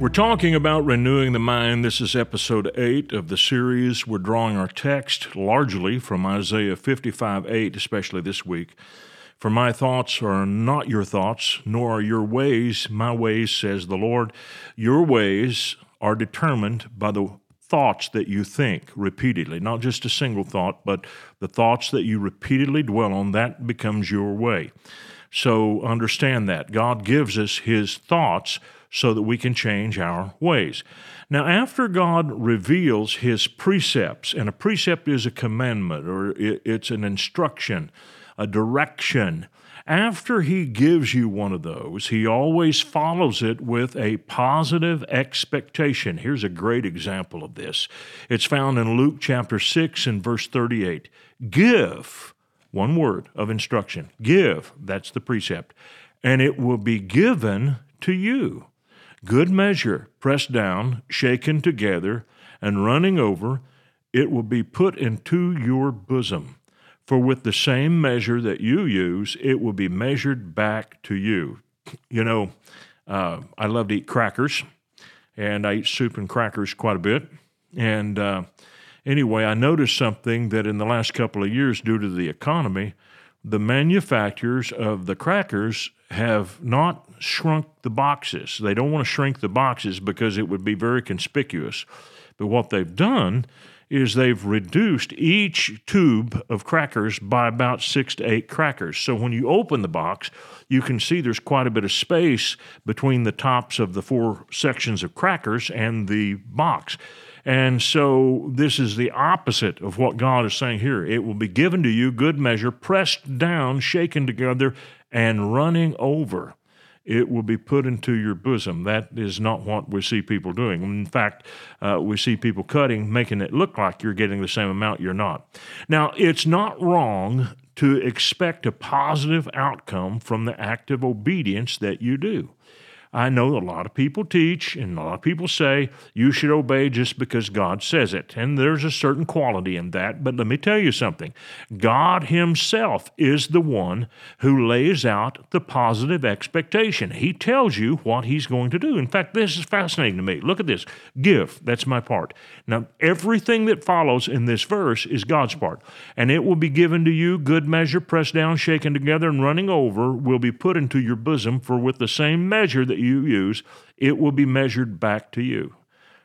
We're talking about renewing the mind. This is episode 8 of the series. We're drawing our text largely from Isaiah 55 8, especially this week. For my thoughts are not your thoughts, nor are your ways my ways, says the Lord. Your ways are determined by the thoughts that you think repeatedly, not just a single thought, but the thoughts that you repeatedly dwell on, that becomes your way. So understand that. God gives us His thoughts so that we can change our ways. Now, after God reveals His precepts, and a precept is a commandment or it's an instruction, a direction, after He gives you one of those, He always follows it with a positive expectation. Here's a great example of this it's found in Luke chapter 6 and verse 38. Give, one word of instruction, give, that's the precept, and it will be given to you good measure, pressed down, shaken together, and running over, it will be put into your bosom. For with the same measure that you use, it will be measured back to you. You know, uh, I love to eat crackers, and I eat soup and crackers quite a bit. And uh, anyway, I noticed something that in the last couple of years, due to the economy, the manufacturers of the crackers have not shrunk the boxes. They don't want to shrink the boxes because it would be very conspicuous. But what they've done is they've reduced each tube of crackers by about six to eight crackers. So when you open the box, you can see there's quite a bit of space between the tops of the four sections of crackers and the box. And so this is the opposite of what God is saying here. It will be given to you, good measure, pressed down, shaken together, and running over. It will be put into your bosom. That is not what we see people doing. In fact, uh, we see people cutting, making it look like you're getting the same amount you're not. Now, it's not wrong to expect a positive outcome from the act of obedience that you do. I know a lot of people teach and a lot of people say you should obey just because God says it. And there's a certain quality in that. But let me tell you something God Himself is the one who lays out the positive expectation. He tells you what He's going to do. In fact, this is fascinating to me. Look at this give, that's my part. Now, everything that follows in this verse is God's part. And it will be given to you, good measure, pressed down, shaken together, and running over, will be put into your bosom, for with the same measure that you use, it will be measured back to you.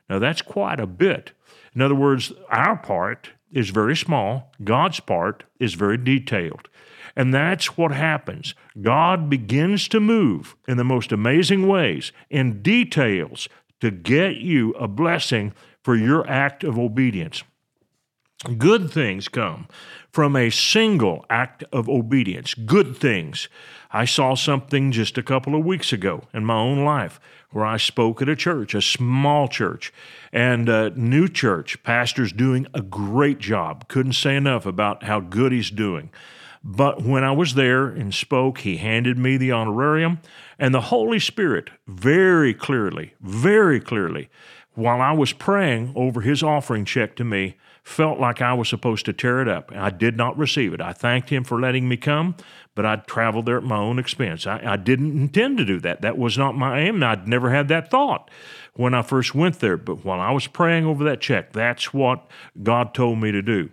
Now, that's quite a bit. In other words, our part is very small, God's part is very detailed. And that's what happens. God begins to move in the most amazing ways, in details, to get you a blessing for your act of obedience. Good things come from a single act of obedience. Good things. I saw something just a couple of weeks ago in my own life where I spoke at a church, a small church, and a new church. Pastor's doing a great job. Couldn't say enough about how good he's doing. But when I was there and spoke, he handed me the honorarium, and the Holy Spirit very clearly, very clearly, while I was praying over his offering check to me, felt like I was supposed to tear it up. I did not receive it. I thanked him for letting me come, but I traveled there at my own expense. I, I didn't intend to do that. That was not my aim. I'd never had that thought when I first went there. But while I was praying over that check, that's what God told me to do.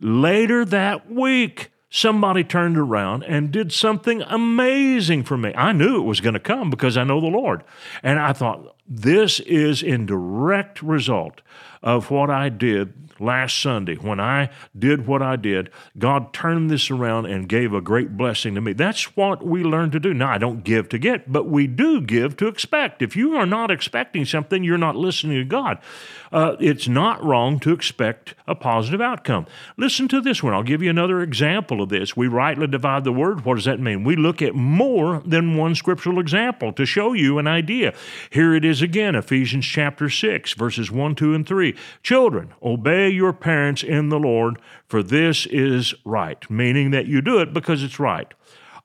Later that week, somebody turned around and did something amazing for me. I knew it was going to come because I know the Lord. And I thought, this is in direct result of what I did last Sunday, when I did what I did, God turned this around and gave a great blessing to me. That's what we learn to do. Now, I don't give to get, but we do give to expect. If you are not expecting something, you're not listening to God. Uh, it's not wrong to expect a positive outcome. Listen to this one. I'll give you another example of this. We rightly divide the word. What does that mean? We look at more than one scriptural example to show you an idea. Here it is is again Ephesians chapter 6, verses 1, 2, and 3. Children, obey your parents in the Lord, for this is right, meaning that you do it because it's right.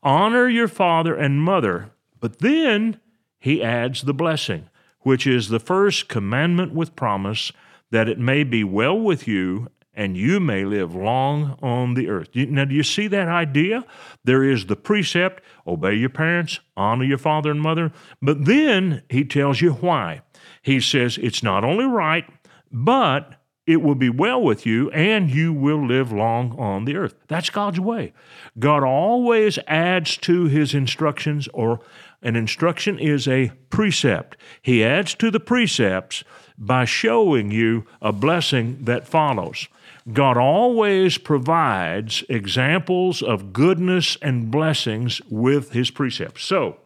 Honor your father and mother. But then he adds the blessing, which is the first commandment with promise, that it may be well with you and you may live long on the earth. Now, do you see that idea? There is the precept obey your parents, honor your father and mother, but then he tells you why. He says it's not only right, but it will be well with you and you will live long on the earth. That's God's way. God always adds to his instructions, or an instruction is a precept. He adds to the precepts by showing you a blessing that follows. God always provides examples of goodness and blessings with his precepts. So,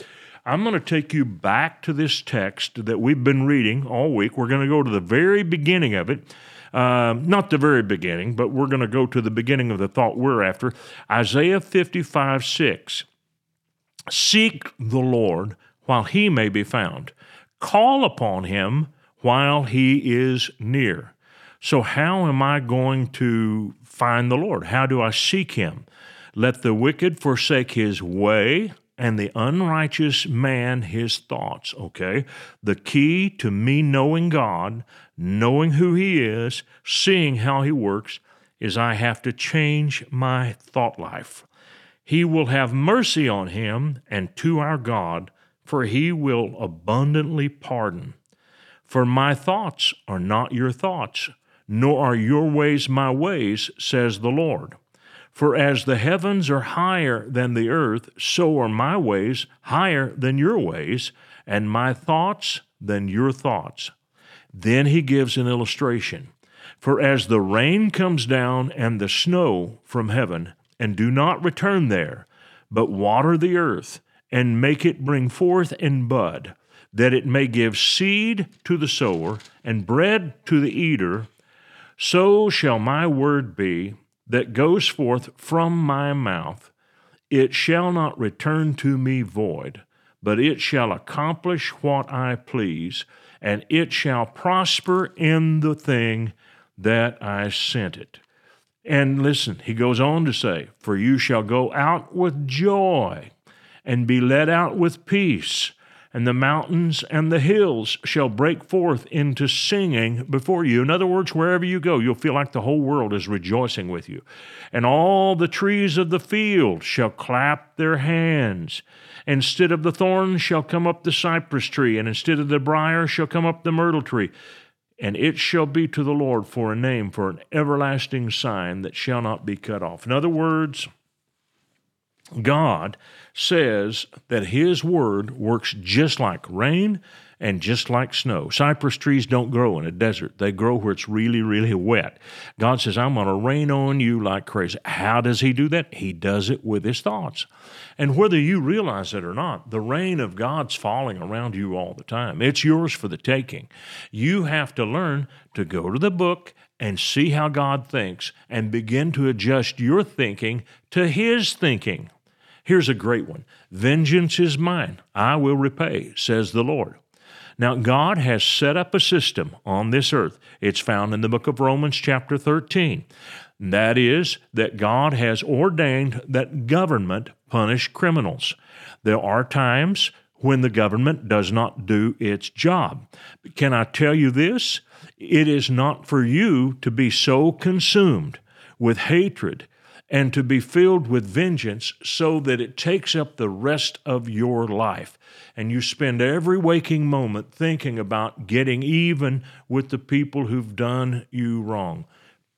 I'm going to take you back to this text that we've been reading all week. We're going to go to the very beginning of it. Uh, not the very beginning, but we're going to go to the beginning of the thought we're after. Isaiah 55 6. Seek the Lord while he may be found, call upon him while he is near. So, how am I going to find the Lord? How do I seek him? Let the wicked forsake his way and the unrighteous man his thoughts. Okay? The key to me knowing God, knowing who he is, seeing how he works, is I have to change my thought life. He will have mercy on him and to our God, for he will abundantly pardon. For my thoughts are not your thoughts nor are your ways my ways, says the Lord. For as the heavens are higher than the earth, so are my ways higher than your ways, and my thoughts than your thoughts. Then he gives an illustration. For as the rain comes down and the snow from heaven, and do not return there, but water the earth, and make it bring forth and bud, that it may give seed to the sower, and bread to the eater, so shall my word be that goes forth from my mouth. It shall not return to me void, but it shall accomplish what I please, and it shall prosper in the thing that I sent it. And listen, he goes on to say, For you shall go out with joy and be led out with peace and the mountains and the hills shall break forth into singing before you. In other words, wherever you go, you'll feel like the whole world is rejoicing with you. And all the trees of the field shall clap their hands. Instead of the thorn shall come up the cypress tree, and instead of the brier shall come up the myrtle tree. And it shall be to the Lord for a name, for an everlasting sign that shall not be cut off. In other words, God says that His Word works just like rain and just like snow. Cypress trees don't grow in a desert, they grow where it's really, really wet. God says, I'm going to rain on you like crazy. How does He do that? He does it with His thoughts. And whether you realize it or not, the rain of God's falling around you all the time. It's yours for the taking. You have to learn to go to the book and see how God thinks and begin to adjust your thinking to His thinking. Here's a great one Vengeance is mine, I will repay, says the Lord. Now, God has set up a system on this earth. It's found in the book of Romans, chapter 13. That is, that God has ordained that government punish criminals. There are times when the government does not do its job. Can I tell you this? It is not for you to be so consumed with hatred and to be filled with vengeance so that it takes up the rest of your life. And you spend every waking moment thinking about getting even with the people who've done you wrong.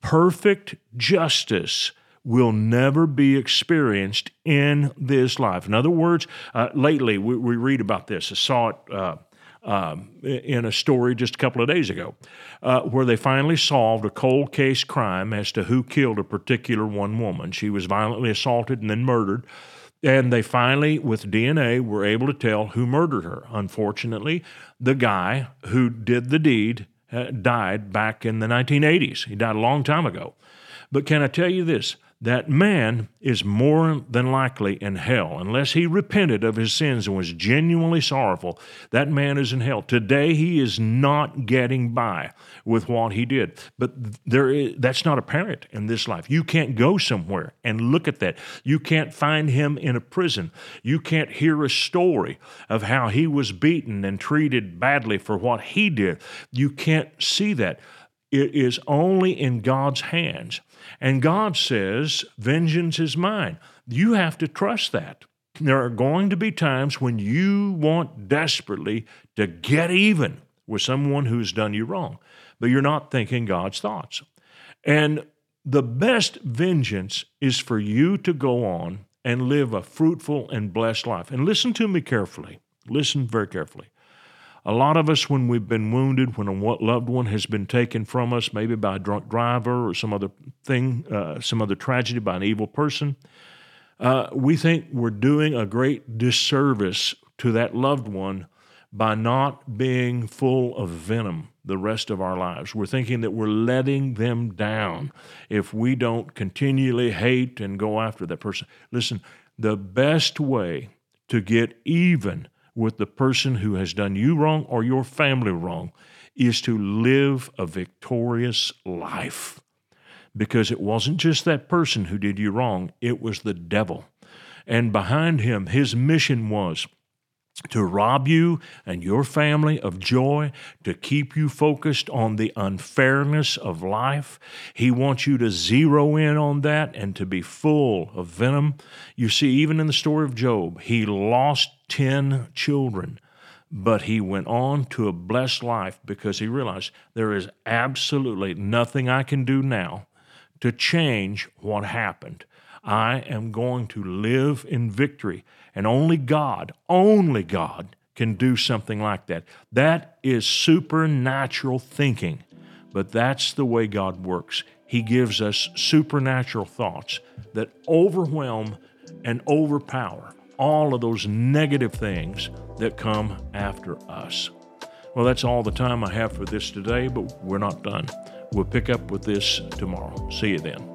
Perfect justice will never be experienced in this life. In other words, uh, lately we, we, read about this. I saw it uh, um, in a story just a couple of days ago, uh, where they finally solved a cold case crime as to who killed a particular one woman. She was violently assaulted and then murdered. And they finally, with DNA, were able to tell who murdered her. Unfortunately, the guy who did the deed uh, died back in the 1980s. He died a long time ago. But can I tell you this? That man is more than likely in hell. Unless he repented of his sins and was genuinely sorrowful, that man is in hell. Today, he is not getting by with what he did. But there is, that's not apparent in this life. You can't go somewhere and look at that. You can't find him in a prison. You can't hear a story of how he was beaten and treated badly for what he did. You can't see that. It is only in God's hands. And God says, Vengeance is mine. You have to trust that. There are going to be times when you want desperately to get even with someone who's done you wrong, but you're not thinking God's thoughts. And the best vengeance is for you to go on and live a fruitful and blessed life. And listen to me carefully. Listen very carefully. A lot of us, when we've been wounded, when a loved one has been taken from us, maybe by a drunk driver or some other thing, uh, some other tragedy by an evil person, uh, we think we're doing a great disservice to that loved one by not being full of venom the rest of our lives. We're thinking that we're letting them down if we don't continually hate and go after that person. Listen, the best way to get even with the person who has done you wrong or your family wrong is to live a victorious life. Because it wasn't just that person who did you wrong, it was the devil. And behind him, his mission was to rob you and your family of joy, to keep you focused on the unfairness of life. He wants you to zero in on that and to be full of venom. You see, even in the story of Job, he lost 10 children, but he went on to a blessed life because he realized there is absolutely nothing I can do now to change what happened. I am going to live in victory. And only God, only God can do something like that. That is supernatural thinking, but that's the way God works. He gives us supernatural thoughts that overwhelm and overpower all of those negative things that come after us. Well, that's all the time I have for this today, but we're not done. We'll pick up with this tomorrow. See you then.